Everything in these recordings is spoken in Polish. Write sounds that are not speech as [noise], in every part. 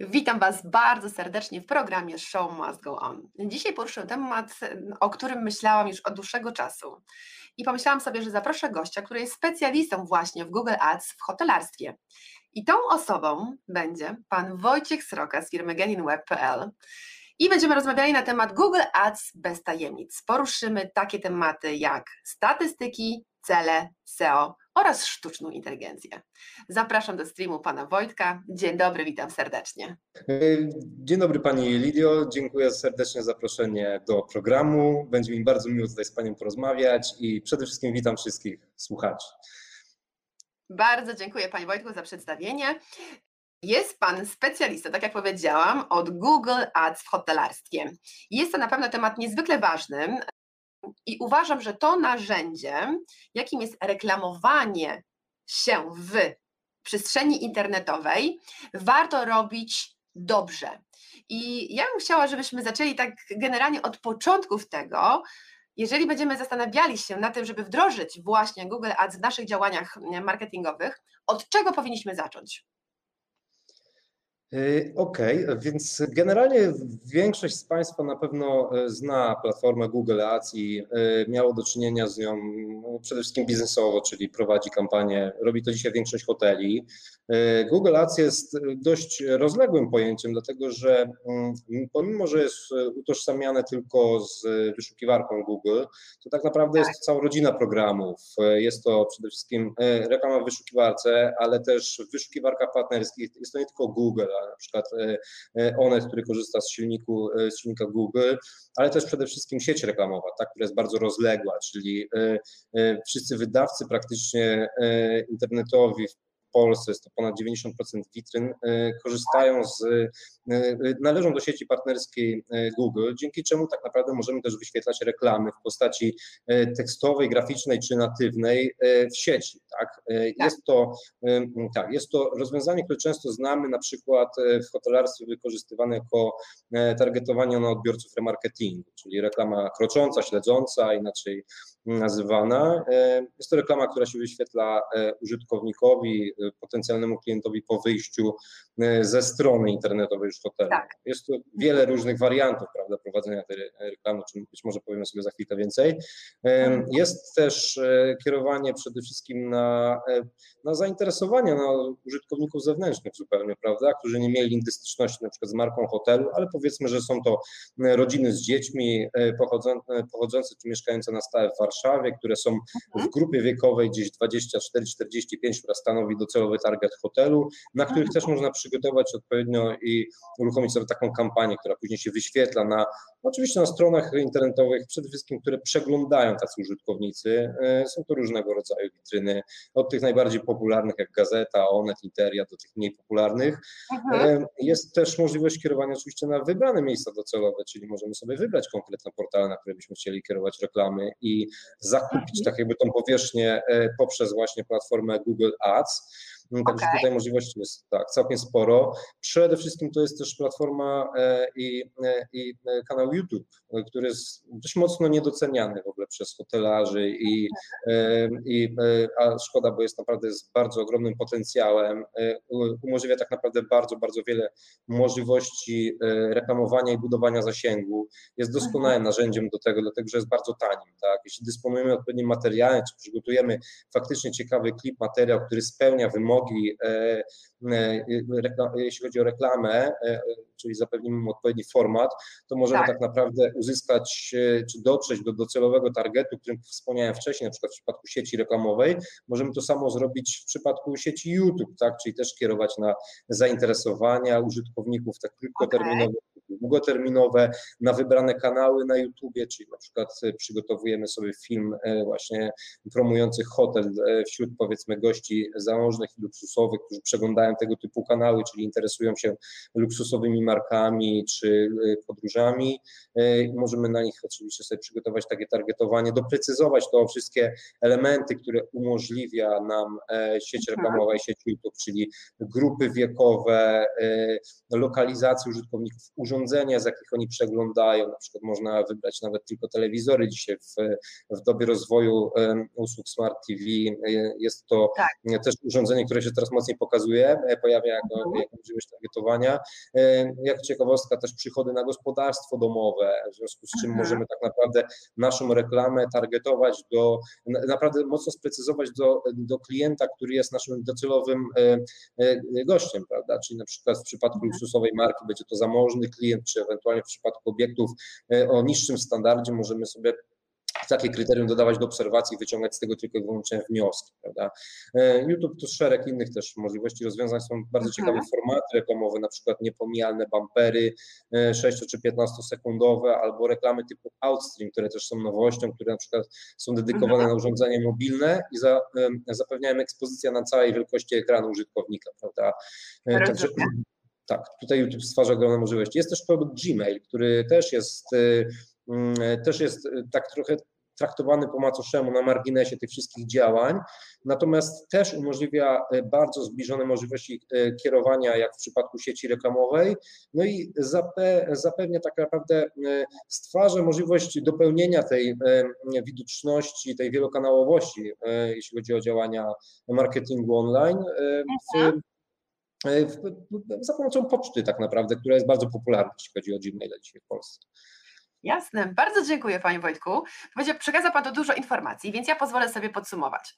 Witam Was bardzo serdecznie w programie Show Must Go On. Dzisiaj poruszę temat, o którym myślałam już od dłuższego czasu. I pomyślałam sobie, że zaproszę gościa, który jest specjalistą właśnie w Google Ads w hotelarstwie. I tą osobą będzie pan Wojciech Sroka z firmy geninweb.pl. I będziemy rozmawiali na temat Google Ads bez tajemnic. Poruszymy takie tematy jak statystyki, cele, SEO oraz sztuczną inteligencję. Zapraszam do streamu pana Wojtka. Dzień dobry, witam serdecznie. Dzień dobry pani Lidio, dziękuję serdecznie za zaproszenie do programu. Będzie mi bardzo miło tutaj z panią porozmawiać i przede wszystkim witam wszystkich słuchaczy. Bardzo dziękuję panie Wojtku za przedstawienie. Jest Pan specjalistą, tak jak powiedziałam, od Google Ads w hotelarstwie. Jest to na pewno temat niezwykle ważny, i uważam, że to narzędzie, jakim jest reklamowanie się w przestrzeni internetowej, warto robić dobrze. I ja bym chciała, żebyśmy zaczęli tak generalnie od początków tego, jeżeli będziemy zastanawiali się na tym, żeby wdrożyć właśnie Google Ads w naszych działaniach marketingowych, od czego powinniśmy zacząć? Y, okej, okay, więc generalnie większość z Państwa na pewno e, zna platformę Google Ads i e, miało do czynienia z nią no, przede wszystkim biznesowo, czyli prowadzi kampanię, robi to dzisiaj większość hoteli. E, Google Ads jest dość rozległym pojęciem, dlatego że mm, pomimo, że jest utożsamiane tylko z wyszukiwarką Google, to tak naprawdę jest to cała rodzina programów. Jest to przede wszystkim reklama w wyszukiwarce, ale też w wyszukiwarkach partnerskich. Jest to nie tylko Google, na przykład e, e, Onet, który korzysta z, silniku, e, z silnika Google, ale też przede wszystkim sieć reklamowa, ta, która jest bardzo rozległa, czyli wszyscy wydawcy praktycznie internetowi Polsce, jest to ponad 90% witryn, e, korzystają z, e, e, należą do sieci partnerskiej Google, dzięki czemu tak naprawdę możemy też wyświetlać reklamy w postaci tekstowej, graficznej czy natywnej w sieci. Tak? tak? Jest, to, tak, jest to rozwiązanie, które często znamy na przykład w hotelarstwie wykorzystywane jako targetowanie na odbiorców remarketingu, czyli reklama krocząca, śledząca, inaczej nazywana. E, jest to reklama, która się wyświetla e, użytkownikowi, e, potencjalnemu klientowi po wyjściu ze strony internetowej już hotelu. Tak. Jest tu wiele różnych wariantów prawda, prowadzenia tej reklamy, o czym być może powiemy sobie za chwilkę więcej. Mhm. Jest też kierowanie przede wszystkim na, na zainteresowanie na użytkowników zewnętrznych zupełnie, prawda, którzy nie mieli nigdy styczności na przykład z marką hotelu, ale powiedzmy, że są to rodziny z dziećmi pochodzące, pochodzące czy mieszkające na stałe w Warszawie, Warszawie, które są w mhm. grupie wiekowej gdzieś 24-45, która stanowi docelowy target hotelu, na których mhm. też można przygotować odpowiednio i uruchomić sobie taką kampanię, która później się wyświetla na, oczywiście na stronach internetowych, przede wszystkim, które przeglądają tacy użytkownicy. E, są to różnego rodzaju witryny, od tych najbardziej popularnych jak Gazeta, Onet, Interia, do tych mniej popularnych. Mhm. E, jest też możliwość kierowania oczywiście na wybrane miejsca docelowe, czyli możemy sobie wybrać konkretne portale, na które byśmy chcieli kierować reklamy i zakupić tak jakby tą powierzchnię e, poprzez właśnie platformę Google Ads. Także okay. tutaj możliwości jest tak, całkiem sporo. Przede wszystkim to jest też platforma e, i, e, i kanał YouTube, który jest dość mocno niedoceniany w ogóle przez hotelarzy i, i a szkoda, bo jest naprawdę z bardzo ogromnym potencjałem. Umożliwia tak naprawdę bardzo, bardzo wiele możliwości reklamowania i budowania zasięgu. Jest doskonałym mhm. narzędziem do tego, dlatego że jest bardzo tanim. Tak? Jeśli dysponujemy odpowiednim materiałem, czy przygotujemy faktycznie ciekawy klip, materiał, który spełnia wymogi, e, e, jeśli chodzi o reklamę, e, czyli zapewnimy mu odpowiedni format, to możemy tak, tak naprawdę uzyskać czy dotrzeć do docelowego targetu, którym wspomniałem wcześniej, na przykład w przypadku sieci reklamowej. Możemy to samo zrobić w przypadku sieci YouTube, tak? czyli też kierować na zainteresowania użytkowników tak krótkoterminowe, okay długoterminowe na wybrane kanały na YouTubie, czyli na przykład e, przygotowujemy sobie film e, właśnie promujący hotel e, wśród powiedzmy gości zamożnych i luksusowych, którzy przeglądają tego typu kanały, czyli interesują się luksusowymi markami czy podróżami. Możemy na nich oczywiście sobie przygotować takie targetowanie, doprecyzować to wszystkie elementy, które umożliwia nam sieć mhm. reklamowa i sieć YouTube, czyli grupy wiekowe, lokalizacje użytkowników, urządzenia, urządzenia, z jakich oni przeglądają. Na przykład można wybrać nawet tylko telewizory dzisiaj w, w dobie rozwoju usług Smart TV. Jest to tak. też urządzenie, które się teraz mocniej pokazuje, pojawia jako, mhm. jako możliwość targetowania. Jak ciekawostka też przychody na gospodarstwo domowe, w związku z czym mhm. możemy tak naprawdę naszą reklamę targetować do, naprawdę mocno sprecyzować do, do klienta, który jest naszym docelowym gościem, prawda? Czyli na przykład w przypadku mhm. luksusowej marki będzie to zamożny klient, czy ewentualnie w przypadku obiektów e, o niższym standardzie możemy sobie takie kryterium dodawać do obserwacji, wyciągać z tego tylko i wyłącznie wnioski. Prawda? E, YouTube to szereg innych też możliwości rozwiązań, są bardzo mhm. ciekawe formaty reklamowe, na przykład niepomijalne bumpery 6 e, czy 15 sekundowe, albo reklamy typu Outstream, które też są nowością, które na przykład są dedykowane mhm. na urządzenie mobilne i za, zapewniają ekspozycję na całej wielkości ekranu użytkownika. Prawda? Także, tak, tutaj YouTube stwarza ogromne możliwości. Jest też produkt Gmail, który też jest, y, mm, też jest y, tak trochę traktowany po macoszemu na marginesie tych wszystkich działań, natomiast też umożliwia y, bardzo zbliżone możliwości kierowania, jak w przypadku sieci reklamowej, no i zapewnia tak naprawdę, stwarza możliwość dopełnienia tej widoczności, tej wielokanałowości, jeśli chodzi o działania marketingu online w, mhm. Za pomocą poczty tak naprawdę, która jest bardzo popularna, jeśli chodzi o Gmaila dzisiaj w Polsce. Jasne, bardzo dziękuję Panie Wojtku. Przekazał Pan dużo informacji, więc ja pozwolę sobie podsumować,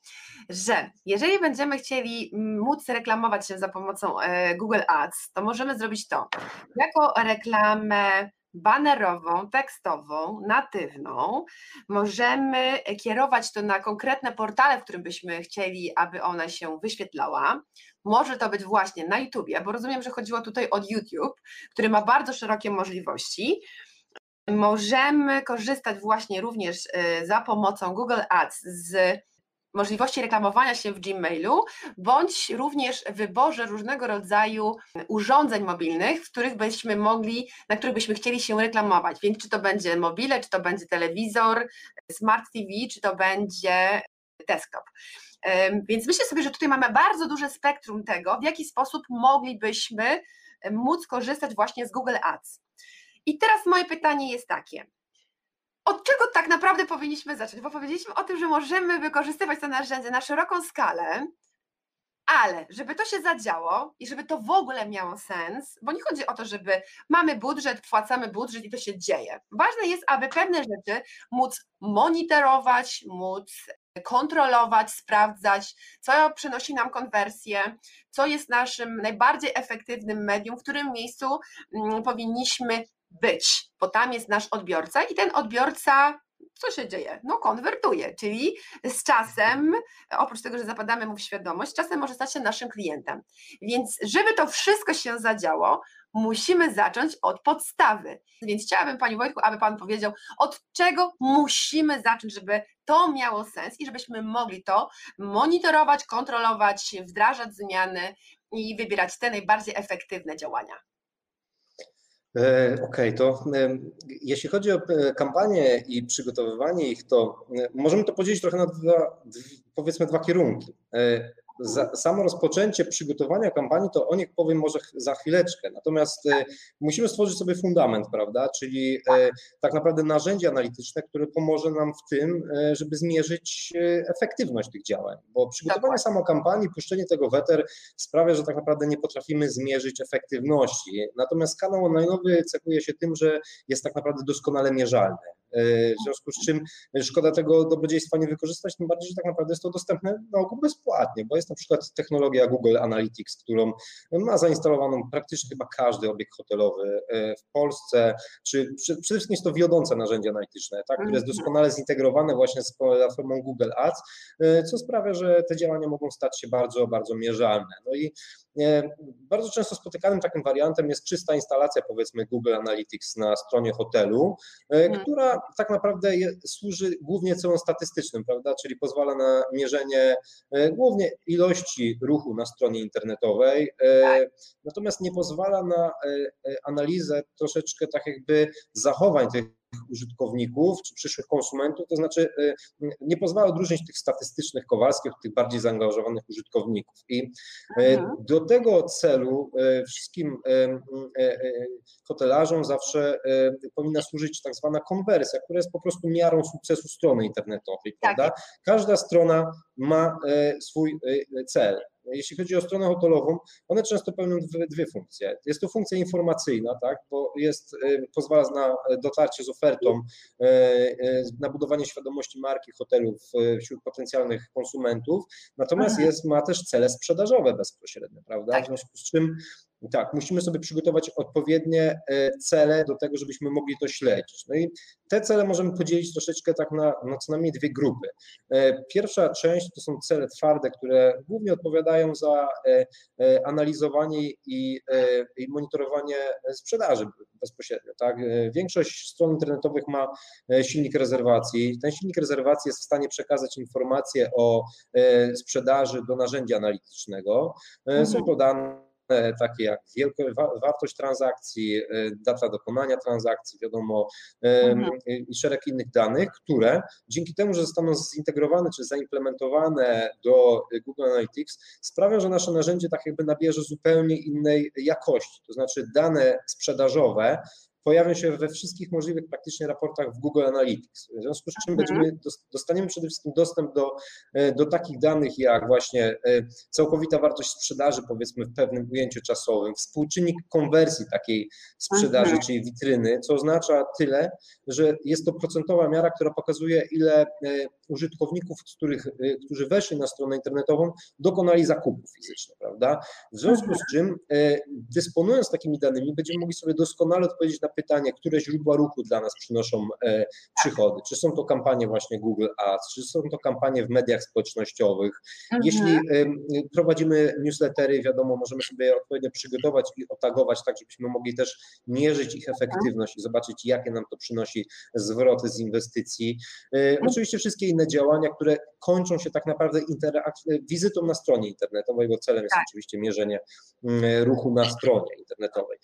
że jeżeli będziemy chcieli móc reklamować się za pomocą e, Google Ads, to możemy zrobić to jako reklamę banerową, tekstową, natywną. Możemy kierować to na konkretne portale, w którym byśmy chcieli, aby ona się wyświetlała. Może to być właśnie na YouTubie, bo rozumiem, że chodziło tutaj o YouTube, który ma bardzo szerokie możliwości. Możemy korzystać właśnie również y, za pomocą Google Ads z możliwości reklamowania się w Gmailu, bądź również wyborze różnego rodzaju urządzeń mobilnych, w których byśmy mogli, na których byśmy chcieli się reklamować. Więc czy to będzie mobile, czy to będzie telewizor, smart TV, czy to będzie desktop. Więc myślę sobie, że tutaj mamy bardzo duże spektrum tego, w jaki sposób moglibyśmy móc korzystać właśnie z Google Ads. I teraz moje pytanie jest takie. Od czego tak naprawdę powinniśmy zacząć? Bo powiedzieliśmy o tym, że możemy wykorzystywać to narzędzie na szeroką skalę, ale żeby to się zadziało i żeby to w ogóle miało sens, bo nie chodzi o to, żeby mamy budżet, płacamy budżet i to się dzieje. Ważne jest, aby pewne rzeczy móc monitorować, móc kontrolować, sprawdzać, co przynosi nam konwersję, co jest naszym najbardziej efektywnym medium, w którym miejscu mm, powinniśmy być, bo tam jest nasz odbiorca i ten odbiorca co się dzieje? No konwertuje, czyli z czasem, oprócz tego, że zapadamy mu w świadomość, czasem może stać się naszym klientem. Więc żeby to wszystko się zadziało, musimy zacząć od podstawy. Więc chciałabym Pani Wojtku, aby Pan powiedział, od czego musimy zacząć, żeby to miało sens i żebyśmy mogli to monitorować, kontrolować, wdrażać zmiany i wybierać te najbardziej efektywne działania. E, okej, okay, to jeśli chodzi o e, kampanię i przygotowywanie ich, to e, możemy to podzielić trochę na dwa, powiedzmy dwa kierunki za, samo rozpoczęcie przygotowania kampanii, to o nich powiem może za chwileczkę. Natomiast e, musimy stworzyć sobie fundament, prawda? Czyli e, tak naprawdę narzędzie analityczne, które pomoże nam w tym, e, żeby zmierzyć efektywność tych działań. Bo przygotowanie samo kampanii, puszczenie tego weter sprawia, że tak naprawdę nie potrafimy zmierzyć efektywności. Natomiast kanał online'owy cechuje się tym, że jest tak naprawdę doskonale mierzalny. W związku z czym szkoda tego dobrodziejstwa nie wykorzystać, tym bardziej, że tak naprawdę jest to dostępne na ogół bezpłatnie, bo jest na przykład technologia Google Analytics, którą ma zainstalowaną praktycznie chyba każdy obiekt hotelowy e, w Polsce, czy przede wszystkim jest to wiodące narzędzie analityczne, tak, które jest mhm. doskonale zintegrowane właśnie z platformą Google Ads, e, co sprawia, że te działania mogą stać się bardzo, bardzo mierzalne. No i bardzo często spotykanym takim wariantem jest czysta instalacja, powiedzmy, Google Analytics na stronie hotelu, e, hmm. która tak naprawdę służy głównie celom statystycznym, prawda? Czyli pozwala na mierzenie e, głównie ilości ruchu na stronie internetowej, e, natomiast nie pozwala na analizę troszeczkę tak jakby zachowań tych użytkowników czy przyszłych konsumentów, to znaczy y, nie pozwala odróżnić tych statystycznych Kowalskich od tych bardziej zaangażowanych użytkowników. I y, Mhm. do tego celu y, wszystkim hotelarzom zawsze powinna służyć tak zwana konwersja, która jest po prostu miarą sukcesu strony internetowej, Tak prawda? Każda strona ma swój cel. Jeśli chodzi o stronę hotelową, one często pełnią dwie, dwie funkcje. Jest to funkcja informacyjna, tak, bo jest, y, pozwala na dotarcie z ofertą, y, y, na budowanie świadomości marki hotelu wśród potencjalnych konsumentów, natomiast jest, ma też cele sprzedażowe bezpośrednie, prawda? Tak. W związku z czym tak, musimy sobie przygotować odpowiednie e, cele do tego, żebyśmy mogli to śledzić. No i te cele możemy podzielić troszeczkę tak na, na co najmniej dwie grupy. E, Pierwsza część to są cele twarde, które głównie odpowiadają za e, analizowanie i, i monitorowanie sprzedaży bezpośrednio. Tak? Większość stron internetowych ma silnik rezerwacji. Ten silnik rezerwacji jest w stanie przekazać informacje o sprzedaży do narzędzia analitycznego. Są Mhm. Dane takie jak wartość transakcji, e, data dokonania transakcji, wiadomo, em, Mhm. i szereg innych danych, które dzięki temu, że zostaną zintegrowane czy zaimplementowane do e, Google Analytics, sprawią, że nasze narzędzie tak jakby nabierze zupełnie innej jakości. To znaczy dane sprzedażowe pojawią się we wszystkich możliwych praktycznie raportach w Google Analytics. W związku z czym Mhm. będziemy, dos- dostaniemy przede wszystkim dostęp do, e, do takich danych jak właśnie e, całkowita wartość sprzedaży, powiedzmy w pewnym ujęciu czasowym, współczynnik konwersji takiej sprzedaży, Mhm. czyli witryny, co oznacza tyle, że jest to procentowa miara, która pokazuje, ile e, użytkowników, których, którzy weszli na stronę internetową, dokonali zakupów fizycznych, prawda? W związku z czym, e, dysponując takimi danymi, będziemy mogli sobie doskonale odpowiedzieć na pytanie, które źródła ruchu dla nas przynoszą e, przychody. Czy są to kampanie właśnie Google Ads, czy są to kampanie w mediach społecznościowych, jeśli Mhm. y, prowadzimy newslettery, wiadomo, możemy sobie je odpowiednio przygotować i otagować, tak żebyśmy mogli też mierzyć ich efektywność i zobaczyć, jakie nam to przynosi zwroty z inwestycji. Y, Oczywiście wszystkie inne działania, które kończą się tak naprawdę interak- wizytą na stronie internetowej, bo celem jest Tak. oczywiście mierzenie ruchu na stronie internetowej.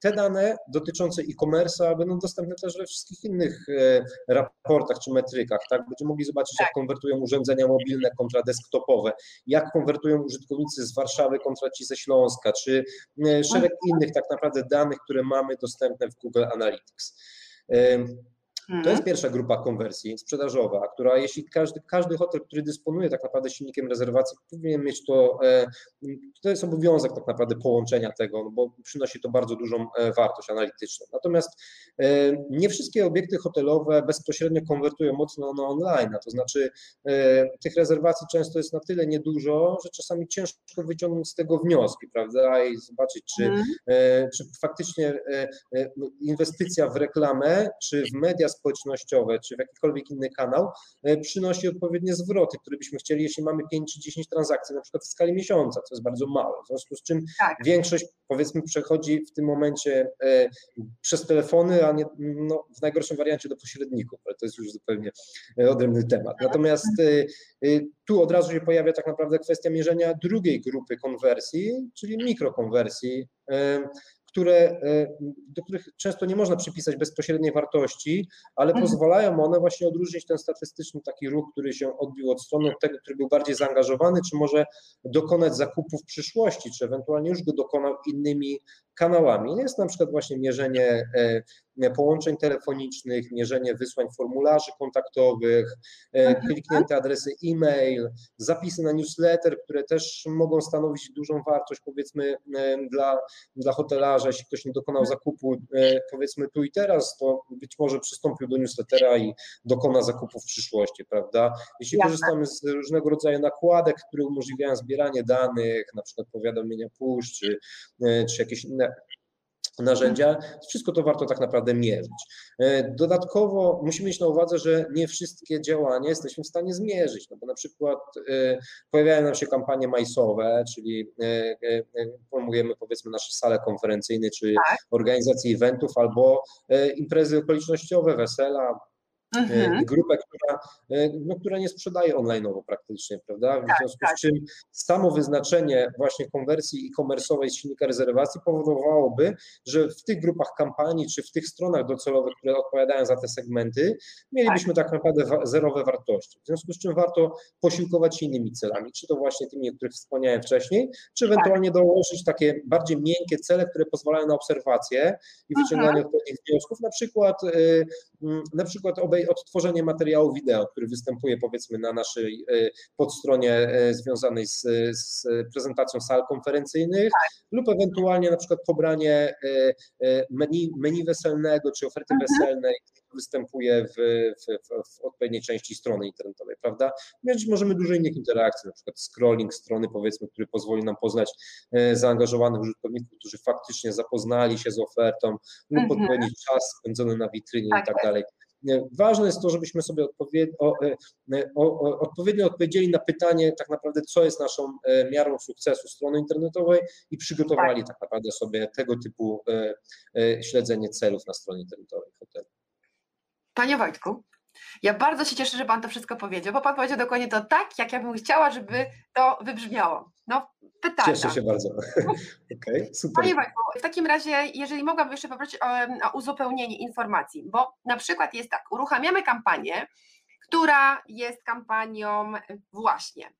Te dane dotyczące e-commerce'a będą dostępne też we wszystkich innych e, raportach czy metrykach, tak? Będziemy mogli zobaczyć, jak konwertują urządzenia mobilne kontra desktopowe, jak konwertują użytkownicy z Warszawy kontra ci ze Śląska, czy e, szereg innych tak naprawdę danych, które mamy dostępne w Google Analytics. Ym, To Mhm. jest pierwsza grupa konwersji sprzedażowa, która jeśli każdy, każdy hotel, który dysponuje tak naprawdę silnikiem rezerwacji, powinien mieć to, e, to jest obowiązek tak naprawdę połączenia tego, no bo przynosi to bardzo dużą e, wartość analityczną. Natomiast e, nie wszystkie obiekty hotelowe bezpośrednio konwertują mocno na online, to znaczy tych rezerwacji często jest na tyle niedużo, że czasami ciężko wyciągnąć z tego wnioski, prawda, i zobaczyć, czy Mhm. czy faktycznie no, inwestycja w reklamę, czy w media społecznościowe, czy w jakikolwiek inny kanał e, przynosi odpowiednie zwroty, które byśmy chcieli, jeśli mamy 5 czy 10 transakcji, na przykład w skali miesiąca, co jest bardzo mało. W związku z czym Tak. większość, powiedzmy, przechodzi w tym momencie e, przez telefony, a nie, no, w najgorszym wariancie do pośredników, ale to jest już zupełnie e, odrębny temat. Natomiast e, e, tu od razu się pojawia tak naprawdę kwestia mierzenia drugiej grupy konwersji, czyli mikrokonwersji, które, e, do których często nie można przypisać bezpośredniej wartości, ale Mhm. pozwalają one właśnie odróżnić ten statystyczny taki ruch, który się odbił od strony od tego, który był bardziej zaangażowany, czy może dokonać zakupu w przyszłości, czy ewentualnie już go dokonał innymi kanałami. Jest na przykład właśnie mierzenie e, połączeń telefonicznych, mierzenie wysłań formularzy kontaktowych, e, Mhm. kliknięte adresy e-mail, zapisy na newsletter, które też mogą stanowić dużą wartość powiedzmy e, dla, dla hotelarza, jeśli ktoś nie dokonał zakupu e, powiedzmy tu i teraz, to być może przystąpił do newslettera i dokona zakupu w przyszłości, prawda? Jeśli Jasne. korzystamy z różnego rodzaju nakładek, które umożliwiają zbieranie danych, na przykład powiadomienia push, czy, czy jakieś inne narzędzia, wszystko to warto tak naprawdę mierzyć. E, Dodatkowo musimy mieć na uwadze, że nie wszystkie działania jesteśmy w stanie zmierzyć, no bo na przykład e, pojawiają nam się kampanie majsowe, czyli e, promujemy powiedzmy nasze sale konferencyjne, czy Tak. organizacje eventów, albo imprezy okolicznościowe, wesela, Mhm. grupę, która, no, która nie sprzedaje online'owo praktycznie, prawda? W Tak, związku tak. z czym samo wyznaczenie właśnie konwersji e-commerce'owej z silnika rezerwacji powodowałoby, że w tych grupach kampanii czy w tych stronach docelowych, które odpowiadają za te segmenty, mielibyśmy tak, naprawdę wa- zerowe wartości. W związku z czym warto posiłkować się innymi celami, czy to właśnie tymi, o których wspomniałem wcześniej, czy ewentualnie dołożyć takie bardziej miękkie cele, które pozwalają na obserwację i wyciąganie odpowiednich wniosków, na przykład, mm, na przykład obej- odtworzenie materiału wideo, który występuje powiedzmy na naszej y, podstronie y, związanej z, z prezentacją sal konferencyjnych lub ewentualnie na przykład pobranie y, menu, menu weselnego czy oferty weselnej, która występuje w, w, w, odpowiedniej części strony internetowej, prawda? Mieć możemy dużo innych interakcji, na przykład scrolling strony powiedzmy, który pozwoli nam poznać e, zaangażowanych użytkowników, którzy faktycznie zapoznali się z ofertą lub Mhm. odpowiedni czas spędzony na witrynie Tak i tak jest. dalej. E, Ważne jest to, żebyśmy sobie odpowied o, e, e, o, o, odpowiednio odpowiedzieli na pytanie tak naprawdę, co jest naszą miarą sukcesu strony internetowej i przygotowali tak naprawdę sobie tego typu śledzenie celów na stronie internetowej hotelu. Panie Wojtku, ja bardzo się cieszę, że Pan to wszystko powiedział, bo Pan powiedział dokładnie to tak, jak ja bym chciała, żeby to wybrzmiało. No, pytania. Cieszę się bardzo. [laughs] Okej, super. Panie Wojtku, w takim razie, jeżeli mogłabym jeszcze poprosić o, o uzupełnienie informacji, bo na przykład jest tak, uruchamiamy kampanię, która jest kampanią właśnie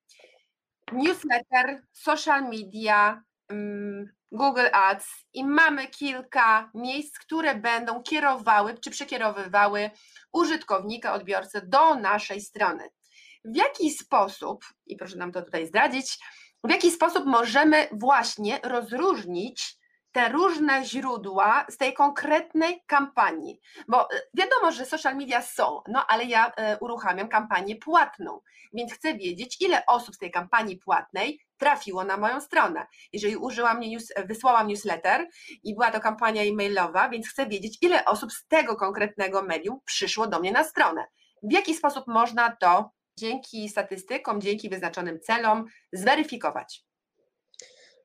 newsletter, social media, Google Ads i mamy kilka miejsc, które będą kierowały czy przekierowywały użytkownika, odbiorcę do naszej strony. W jaki sposób, i proszę nam to tutaj zdradzić, w jaki sposób możemy właśnie rozróżnić te różne źródła z tej konkretnej kampanii? Bo e, wiadomo, że social media są, no ale ja e, uruchamiam kampanię płatną, więc chcę wiedzieć, ile osób z tej kampanii płatnej trafiło na moją stronę. Jeżeli użyłam news, wysłałam newsletter i była to kampania e-mailowa, więc chcę wiedzieć, ile osób z tego konkretnego medium przyszło do mnie na stronę. W jaki sposób można to dzięki statystykom, dzięki wyznaczonym celom zweryfikować?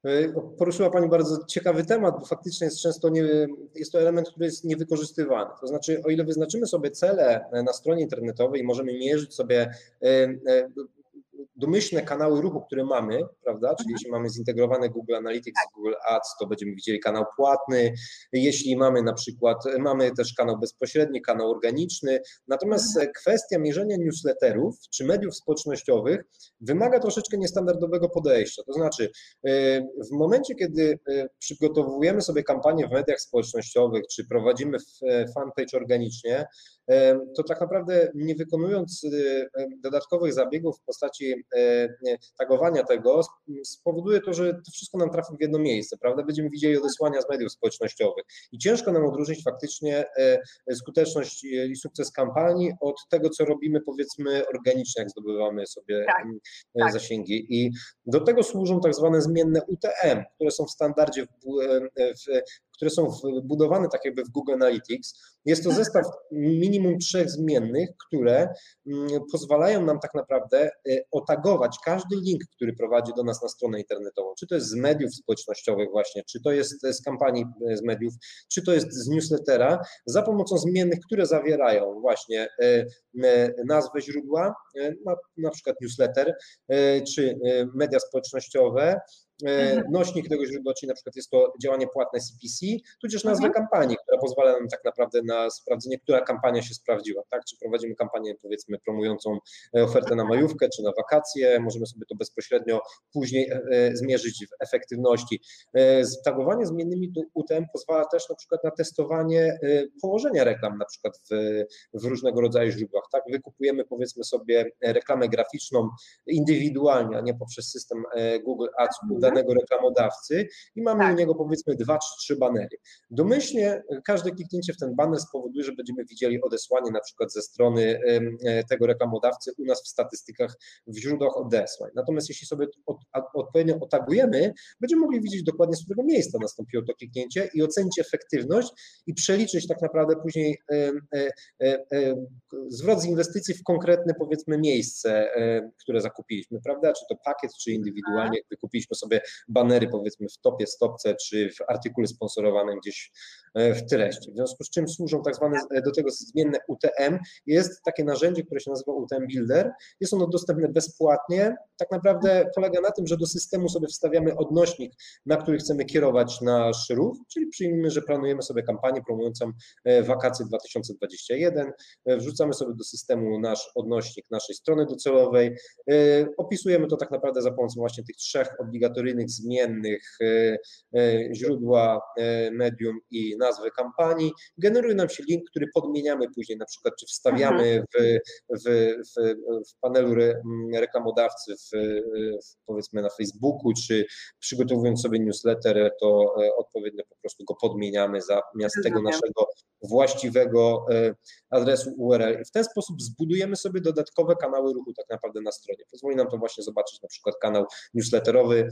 E, Poruszyła Pani bardzo ciekawy temat, bo faktycznie jest często nie, jest to element, który jest niewykorzystywany. To znaczy, o ile wyznaczymy sobie cele na stronie internetowej i możemy mierzyć sobie e, e, domyślne kanały ruchu, które mamy, prawda? Czyli jeśli mamy zintegrowane Google Analytics, Google Ads, to będziemy widzieli kanał płatny. Jeśli mamy na przykład, mamy też kanał bezpośredni, kanał organiczny. Natomiast kwestia mierzenia newsletterów czy mediów społecznościowych wymaga troszeczkę niestandardowego podejścia. To znaczy, w momencie, kiedy przygotowujemy sobie kampanię w mediach społecznościowych, czy prowadzimy fanpage organicznie, to tak naprawdę nie wykonując dodatkowych zabiegów w postaci tagowania tego, spowoduje to, że to wszystko nam trafi w jedno miejsce, prawda? Będziemy widzieli odesłania z mediów społecznościowych i ciężko nam odróżnić faktycznie skuteczność i sukces kampanii od tego, co robimy powiedzmy organicznie, jak zdobywamy sobie Tak, tak. zasięgi. I do tego służą tak zwane zmienne UTM, które są w standardzie, w, w, które są wbudowane tak jakby w Google Analytics. Jest to zestaw minimum trzech zmiennych, które pozwalają nam tak naprawdę otagować każdy link, który prowadzi do nas na stronę internetową. Czy to jest z mediów społecznościowych właśnie, czy to jest z kampanii z mediów, czy to jest z newslettera, za pomocą zmiennych, które zawierają właśnie nazwę źródła, na, na przykład newsletter, czy media społecznościowe, nośnik tego źródła, czyli na przykład jest to działanie płatne CPC, tudzież nazwę Mhm. kampanii, która pozwala nam tak naprawdę na sprawdzenie, która kampania się sprawdziła, tak? Czy prowadzimy kampanię powiedzmy promującą e, ofertę na majówkę, czy na wakacje, możemy sobie to bezpośrednio później e, e, zmierzyć w efektywności. Tagowanie zmiennymi UTM pozwala też na przykład na testowanie położenia reklam na przykład w, w różnego rodzaju źródłach, tak? Wykupujemy powiedzmy sobie reklamę graficzną indywidualnie, a nie poprzez system Google Ads Mhm. Danego reklamodawcy i mamy Tak. u niego powiedzmy dwa czy trzy banery. Domyślnie każde kliknięcie w ten baner spowoduje, że będziemy widzieli odesłanie na przykład ze strony e, tego reklamodawcy u nas w statystykach w źródłach odesłań. Natomiast jeśli sobie od, odpowiednio otagujemy, będziemy mogli widzieć dokładnie z którego miejsca nastąpiło to kliknięcie i ocenić efektywność i przeliczyć tak naprawdę później e, e, e, zwrot z inwestycji w konkretne powiedzmy miejsce, e, które zakupiliśmy, prawda? Czy to pakiet, czy indywidualnie wykupiliśmy sobie banery powiedzmy w topie, stopce, czy w artykule sponsorowanym gdzieś w treści. W związku z czym służą tak zwane do tego zmienne UTM. Jest takie narzędzie, które się nazywa UTM Builder. Jest ono dostępne bezpłatnie. Tak naprawdę polega na tym, że do systemu sobie wstawiamy odnośnik, na który chcemy kierować nasz ruch, czyli przyjmijmy, że planujemy sobie kampanię promującą wakacje 2021, wrzucamy sobie do systemu nasz odnośnik naszej strony docelowej, opisujemy to tak naprawdę za pomocą właśnie tych trzech obligatoryjnych zmiennych źródła, medium i nazwy kampanii, generuje nam się link, który podmieniamy później, na przykład czy wstawiamy w, w, w, w panelu re, reklamodawcy, w, powiedzmy na Facebooku, czy przygotowując sobie newsletter, to e, odpowiednio po prostu go podmieniamy zamiast tego naszego właściwego e, adresu URL. I w ten sposób zbudujemy sobie dodatkowe kanały ruchu tak naprawdę na stronie. Pozwoli nam to właśnie zobaczyć na przykład kanał newsletterowy,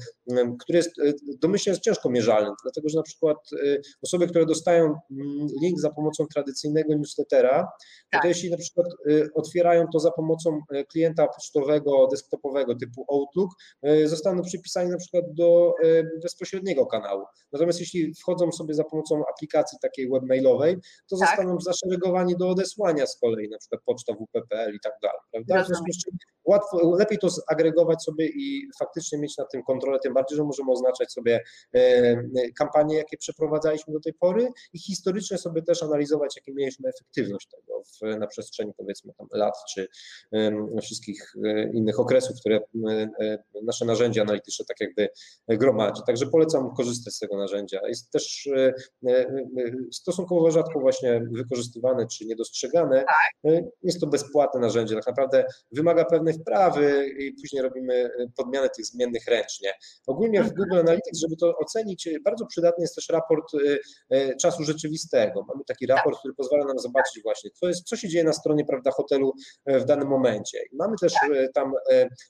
który jest e, domyślnie jest ciężko mierzalny, dlatego że na przykład osoby, które dostają link za pomocą tradycyjnego newslettera, tak. to jeśli na przykład otwierają to za pomocą klienta pocztowego, desktopowego typu Outlook, zostaną przypisani na przykład do bezpośredniego kanału. Natomiast jeśli wchodzą sobie za pomocą aplikacji takiej webmailowej, to tak. zostaną zaszeregowani do odesłania z kolei, na przykład poczta WPPL i tak dalej, prawda? W związku z czym łatwo, lepiej to zagregować sobie i faktycznie mieć na tym kontrolę, tym bardziej, że możemy oznaczać sobie e, kampanie, jakie przeprowadzaliśmy do tej pory i historycznie sobie też analizować, jakie mieliśmy efektywność tego w, na przestrzeni powiedzmy tam lat, czy wszystkich e, innych okresów, które e, nasze narzędzie analityczne tak jakby gromadzi. Także polecam korzystać z tego narzędzia. Jest też stosunkowo rzadko właśnie wykorzystywane czy niedostrzegane. Jest to bezpłatne narzędzie, tak naprawdę wymaga pewnej wprawy i później robimy podmianę tych zmiennych ręcznie. Ogólnie w. Google Analytics, żeby to ocenić, bardzo przydatny jest też raport czasu rzeczywistego. Mamy taki tak. raport, który pozwala nam zobaczyć właśnie, co, jest, co się dzieje na stronie prawda, hotelu w danym momencie. Mamy też tak. tam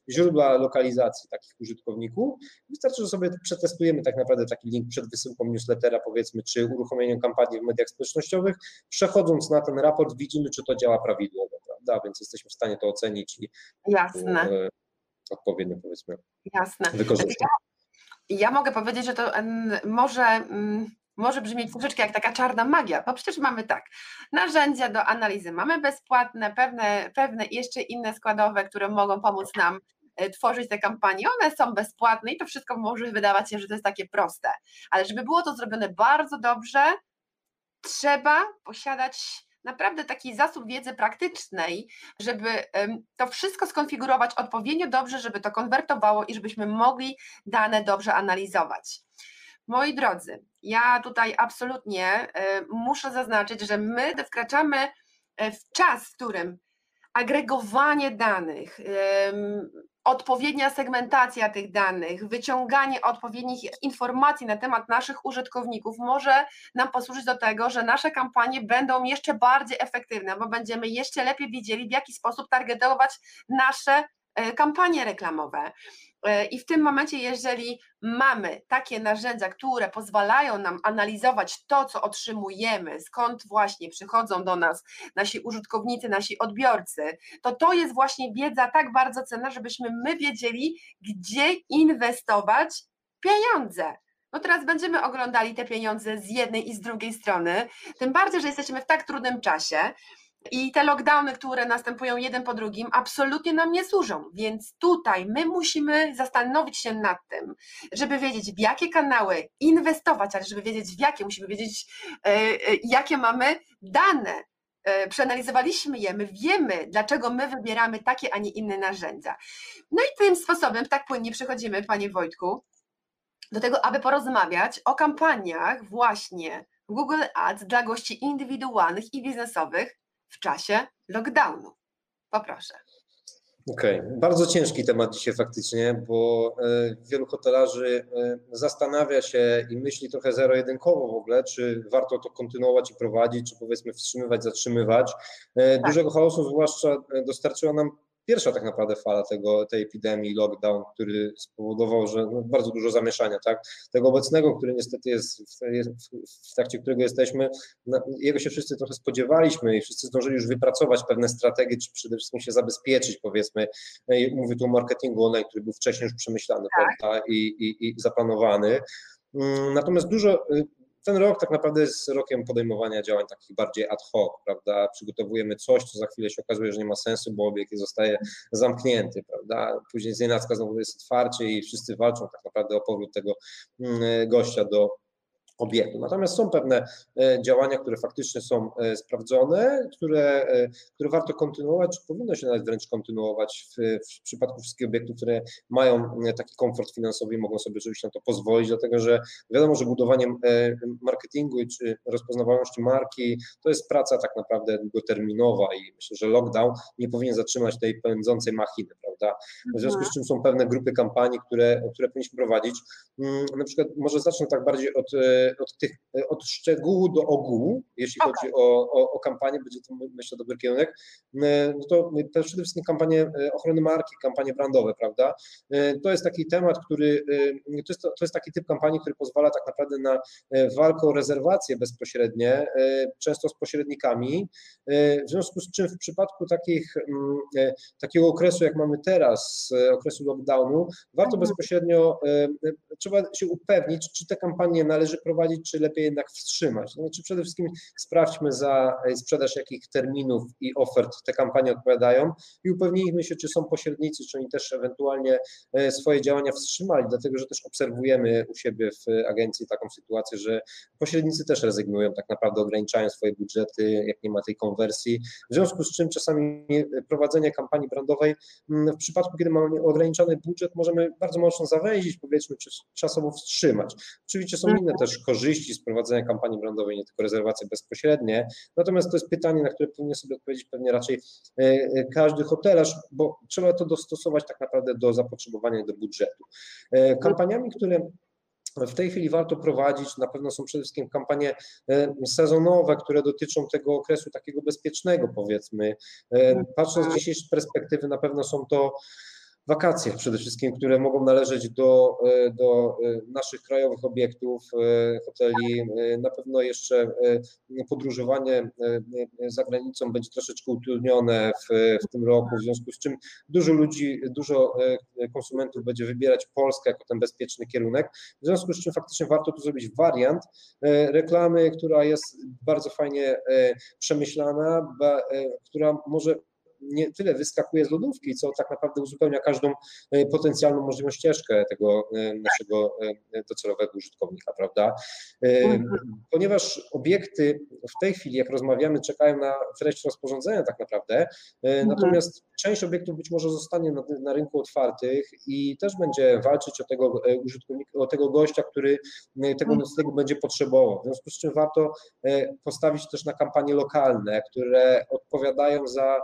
źródła lokalizacji takich użytkowników. Wystarczy, że sobie przetestujemy tak naprawdę taki link przed wysyłką newslettera, powiedzmy, czy uruchomieniem kampanii w mediach społecznościowych. Przechodząc na ten raport, widzimy, czy to działa prawidłowo, prawda? Więc jesteśmy w stanie to ocenić i Jasne. Odpowiednio powiedzmy Jasne. wykorzystać. Ja, ja mogę powiedzieć, że to może mm, może brzmieć troszeczkę jak taka czarna magia, bo przecież mamy tak, narzędzia do analizy mamy bezpłatne, pewne, pewne jeszcze inne składowe, które mogą pomóc nam e, tworzyć te kampanie, one są bezpłatne i to wszystko może wydawać się, że to jest takie proste, ale żeby było to zrobione bardzo dobrze, trzeba posiadać naprawdę taki zasób wiedzy praktycznej, żeby to wszystko skonfigurować odpowiednio dobrze, żeby to konwertowało i żebyśmy mogli dane dobrze analizować. Moi drodzy, ja tutaj absolutnie e, muszę zaznaczyć, że my wkraczamy e, w czas, w którym agregowanie danych, odpowiednia segmentacja tych danych, wyciąganie odpowiednich informacji na temat naszych użytkowników może nam posłużyć do tego, że nasze kampanie będą jeszcze bardziej efektywne, bo będziemy jeszcze lepiej widzieli, w jaki sposób targetować nasze kampanie reklamowe. E, I w tym momencie, jeżeli mamy takie narzędzia, które pozwalają nam analizować to, co otrzymujemy, skąd właśnie przychodzą do nas nasi użytkownicy, nasi odbiorcy, to to jest właśnie wiedza tak bardzo cenna, żebyśmy my wiedzieli, gdzie inwestować pieniądze. No teraz będziemy oglądali te pieniądze z jednej i z drugiej strony, tym bardziej, że jesteśmy w tak trudnym czasie. I te lockdowny, które następują jeden po drugim, absolutnie nam nie służą. Więc tutaj my musimy zastanowić się nad tym, żeby wiedzieć, w jakie kanały inwestować, ale żeby wiedzieć, w jakie, musimy wiedzieć, e, e, jakie mamy dane. E, przeanalizowaliśmy je, my wiemy, dlaczego my wybieramy takie, a nie inne narzędzia. No i tym sposobem tak płynnie przechodzimy, Panie Wojtku, do tego, aby porozmawiać o kampaniach właśnie Google Ads dla gości indywidualnych i biznesowych, w czasie lockdownu. Poproszę. Okej, okay. bardzo ciężki temat dzisiaj faktycznie, bo e, wielu hotelarzy e, zastanawia się i myśli trochę zero-jedynkowo w ogóle, czy warto to kontynuować i prowadzić, czy powiedzmy wstrzymywać, zatrzymywać. E, tak. Dużego chaosu zwłaszcza dostarczyła nam pierwsza tak naprawdę fala tego, tej epidemii, lockdown, który spowodował, że no, bardzo dużo zamieszania, tak? Tego obecnego, który niestety jest w, w, trakcie którego jesteśmy, no, jego się wszyscy trochę spodziewaliśmy i wszyscy zdążyli już wypracować pewne strategie, czy przede wszystkim się zabezpieczyć, powiedzmy. No mówię tu o marketingu online, który był wcześniej już przemyślany, tak. prawda, i, i, i zaplanowany. Mm, natomiast dużo y, ten rok tak naprawdę jest rokiem podejmowania działań takich bardziej ad hoc, prawda? Przygotowujemy coś, co za chwilę się okazuje, że nie ma sensu, bo obiekt zostaje zamknięty, prawda? Później z znowu jest otwarcie i wszyscy walczą tak naprawdę o powrót tego mm, gościa do obiektu. Natomiast są pewne e, działania, które faktycznie są e, sprawdzone, które, e, które warto kontynuować, czy powinno się nawet wręcz kontynuować w, w przypadku wszystkich obiektów, które mają taki komfort finansowy i mogą sobie oczywiście na to pozwolić, dlatego że wiadomo, że budowanie marketingu czy rozpoznawalności marki to jest praca tak naprawdę długoterminowa i myślę, że lockdown nie powinien zatrzymać tej pędzącej machiny, prawda? W związku z mhm. czym są pewne grupy kampanii, które, które powinniśmy prowadzić. Mm, na przykład może zacznę tak bardziej od od, tych, od szczegółu do ogółu, jeśli okay. chodzi o, o, o, kampanię, będzie to myślę dobry kierunek, e, no to, przede wszystkim kampanie e, ochrony marki, kampanie brandowe, prawda? E, to jest taki temat, który, to jest, to jest taki typ kampanii, który pozwala tak naprawdę na walkę o rezerwacje bezpośrednie, często z pośrednikami, w związku z czym w przypadku takich, takiego okresu, jak mamy teraz, okresu lockdownu, warto mhm. bezpośrednio, trzeba się upewnić, czy te kampanie należy prowadzić prowadzić, czy lepiej jednak wstrzymać? Znaczy przede wszystkim sprawdźmy za e, sprzedaż jakich terminów i ofert te kampanie odpowiadają i upewnijmy się, czy są pośrednicy, czy oni też ewentualnie e, swoje działania wstrzymali, dlatego że też obserwujemy u siebie w agencji taką sytuację, że pośrednicy też rezygnują, tak naprawdę ograniczają swoje budżety, jak nie ma tej konwersji, w związku z czym czasami prowadzenie kampanii brandowej mm, w przypadku, kiedy mamy ograniczony budżet, możemy bardzo mocno zawęzić, powiedzmy, czy czasowo wstrzymać. Oczywiście są inne też korzyści z prowadzenia kampanii brandowej, nie tylko rezerwacje bezpośrednie. Natomiast to jest pytanie, na które powinien sobie odpowiedzieć pewnie raczej e, e, każdy hotelarz, bo trzeba to dostosować tak naprawdę do zapotrzebowania do budżetu. E, kampaniami, które w tej chwili warto prowadzić. Na pewno są przede wszystkim kampanie sezonowe, które dotyczą tego okresu takiego bezpiecznego, powiedzmy. Patrząc z dzisiejszej perspektywy, na pewno są to wakacje przede wszystkim, które mogą należeć do, e, do e, naszych krajowych obiektów, e, hoteli. Na pewno jeszcze podróżowanie za granicą będzie troszeczkę utrudnione w, w tym roku, w związku z czym dużo ludzi, dużo konsumentów będzie wybierać Polskę jako ten bezpieczny kierunek, w związku z czym faktycznie warto tu zrobić wariant reklamy, która jest bardzo fajnie przemyślana, która może nie tyle wyskakuje z lodówki, co tak naprawdę uzupełnia każdą e, potencjalną możliwą ścieżkę tego e, naszego e, docelowego użytkownika, prawda? Ponieważ obiekty w tej chwili, jak rozmawiamy, czekają na treść rozporządzenia tak naprawdę, mhm. natomiast część obiektów być może zostanie na, na rynku otwartych i też będzie walczyć o tego użytkownika, o tego gościa, który tego mhm. noclegu będzie potrzebował. W związku z czym warto postawić też na kampanie lokalne, które odpowiadają za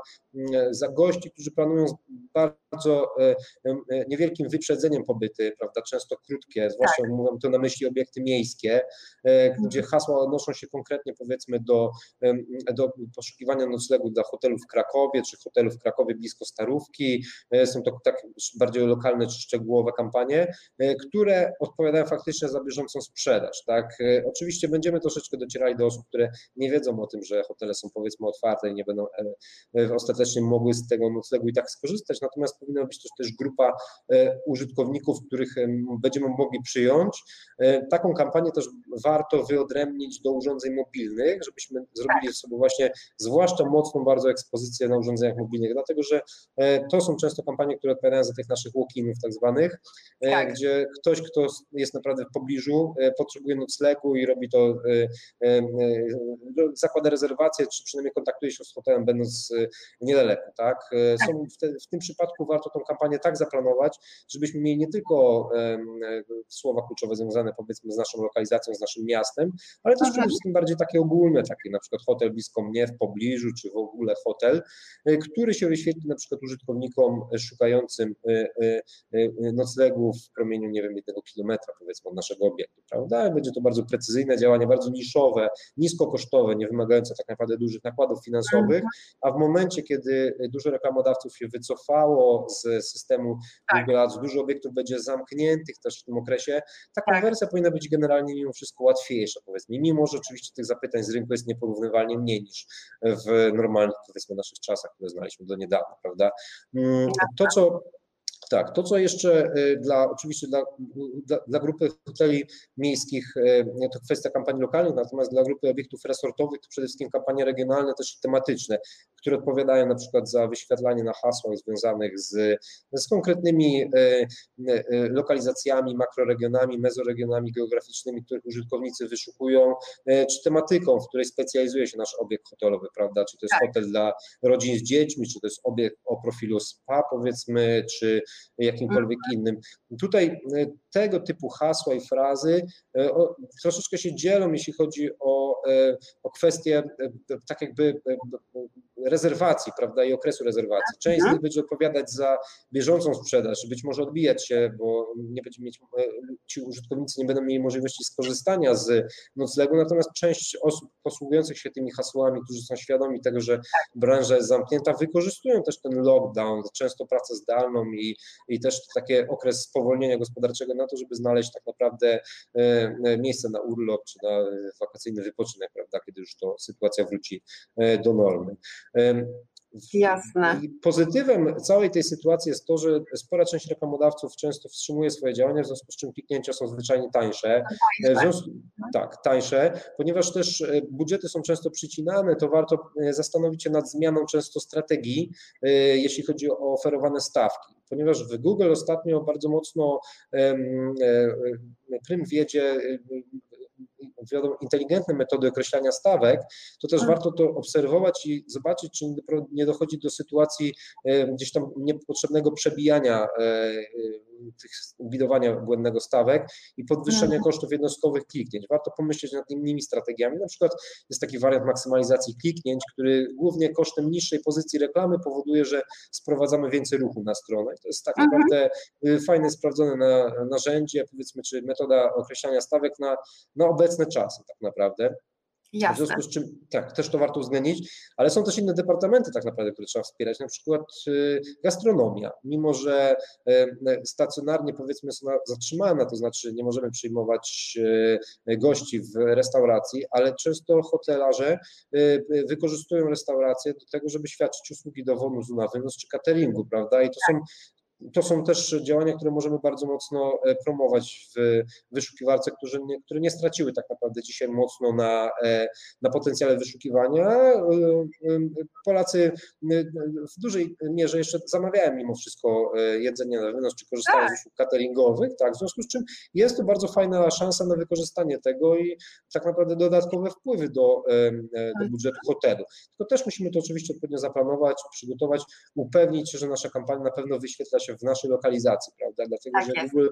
za gości, którzy planują bardzo e, e, niewielkim wyprzedzeniem pobyty, prawda, często krótkie, zwłaszcza tak. mówią to na myśli obiekty miejskie, e, gdzie mhm. hasła odnoszą się konkretnie powiedzmy do, do poszukiwania noclegu dla hotelu w Krakowie, czy hotelu w Krakowie blisko Starówki, są to tak bardziej lokalne czy szczegółowe kampanie, które odpowiadają faktycznie za bieżącą sprzedaż, tak. Oczywiście będziemy troszeczkę docierali do osób, które nie wiedzą o tym, że hotele są powiedzmy otwarte i nie będą ostatecznie mogły z tego noclegu i tak skorzystać, natomiast powinna być też, też grupa e, użytkowników, których będziemy mogli przyjąć. E, taką kampanię też warto wyodrębnić do urządzeń mobilnych, żebyśmy zrobili sobie właśnie zwłaszcza mocną bardzo ekspozycję na urządzeniach mobilnych, dlatego że e, to są często kampanie, które odpowiadają za tych naszych walk-inów tak zwanych, tak. gdzie ktoś, kto jest naprawdę w pobliżu, potrzebuje noclegu i robi to, zakłada rezerwację, czy przynajmniej kontaktuje się z hotelem, będąc niedaleko, tak? Są w, te, w tym przypadku warto tą kampanię tak zaplanować, żebyśmy mieli nie tylko słowa kluczowe związane powiedzmy z naszą lokalizacją, z naszym miastem, ale też przede wszystkim bardziej takie ogólne, takie na przykład hotel blisko mnie, w pobliżu, czy w ogóle hotel, e, który się wyświetli na przykład użytkownikom szukającym e, e, noclegu w promieniu, nie wiem, jednego kilometra powiedzmy od naszego obiektu, prawda? Będzie to bardzo precyzyjne działanie, bardzo niszowe, niskokosztowe, nie wymagające tak naprawdę dużych nakładów finansowych, a w momencie, kiedy dużo reklamodawców się wycofało z systemu tak. Google Ads, dużo obiektów będzie zamkniętych też w tym okresie, ta tak. konwersja tak. powinna być generalnie mimo wszystko łatwiejsza, powiedzmy, mimo że oczywiście tych zapytań z rynku jest nieporównywalnie mniej niż w normalnych, powiedzmy, naszych czasach, które znaliśmy do niedawna, prawda? Mm, to, co Tak, to co jeszcze y, dla, oczywiście dla, dla, dla, grupy hoteli miejskich y, to kwestia kampanii lokalnych, natomiast dla grupy obiektów resortowych to przede wszystkim kampanie regionalne też tematyczne, które odpowiadają na przykład za wyświetlanie na hasłach związanych z, z konkretnymi y, lokalizacjami, makroregionami, mezoregionami geograficznymi, które użytkownicy wyszukują, czy tematyką, w której specjalizuje się nasz obiekt hotelowy, prawda, czy to jest tak. hotel dla rodzin z dziećmi, czy to jest obiekt o profilu spa powiedzmy, czy jakimkolwiek mhm. innym. Tutaj e, tego typu hasła i frazy e, troszeczkę się dzielą, jeśli chodzi o, e, o kwestie tak jakby rezerwacji, prawda, i okresu rezerwacji. Część z mhm. nich będzie odpowiadać za bieżącą sprzedaż, być może odbijać się, bo nie będzie mieć, ci użytkownicy nie będą mieli możliwości skorzystania z noclegu, natomiast część osób posługujących się tymi hasłami, którzy są świadomi tego, że branża jest zamknięta, wykorzystują też ten lockdown, często pracę zdalną i, i też taki okres spowolnienia gospodarczego na to, żeby znaleźć tak naprawdę e, e, miejsce na urlop czy na wakacyjny wypoczynek, prawda, kiedy już to sytuacja wróci e, do normy. Jasne. I pozytywem całej tej sytuacji jest to, że spora część reklamodawców często wstrzymuje swoje działania, w związku z czym kliknięcia są zwyczajnie tańsze. Związku, tak, tańsze, ponieważ też budżety są często przycinane, to warto zastanowić się nad zmianą często strategii, jeśli chodzi o oferowane stawki ponieważ w Google ostatnio bardzo mocno e, prym wiedzie wiadomo, inteligentne metody określania stawek, to też warto to obserwować i zobaczyć, czy nie dochodzi do sytuacji e, gdzieś tam niepotrzebnego przebijania e, tych widowania błędnego stawek i podwyższenia mhm. kosztów jednostkowych kliknięć. Warto pomyśleć nad innymi strategiami. Na przykład jest taki wariant maksymalizacji kliknięć, który głównie kosztem niższej pozycji reklamy powoduje, że sprowadzamy więcej ruchu na stronę. To jest tak mhm. naprawdę y, fajne, sprawdzone na, narzędzie, powiedzmy, czy metoda określania stawek na, na obecne czasy tak naprawdę. Jasne. W związku z czym, tak, też to warto uwzględnić, ale są też inne departamenty tak naprawdę, które trzeba wspierać, na przykład y, gastronomia. Mimo, że y, stacjonarnie powiedzmy jest ona zatrzymana, to znaczy nie możemy przyjmować y, gości w restauracji, ale często hotelarze wykorzystują restauracje do tego, żeby świadczyć usługi dowozu na wynos czy cateringu, prawda? I to są to są też działania, które możemy bardzo mocno e, promować w wyszukiwarce, które nie, które nie straciły tak naprawdę dzisiaj mocno na, e, na potencjale wyszukiwania. E, Polacy w dużej mierze jeszcze zamawiają mimo wszystko jedzenie na wynos, czy korzystają tak. z usług cateringowych, tak, w związku z czym jest to bardzo fajna szansa na wykorzystanie tego i tak naprawdę dodatkowe wpływy do, do tak. budżetu hotelu. Tylko też musimy to oczywiście odpowiednio zaplanować, przygotować, upewnić się, że nasza kampania na pewno wyświetla się w naszej lokalizacji, prawda? Dlatego, tak że Google,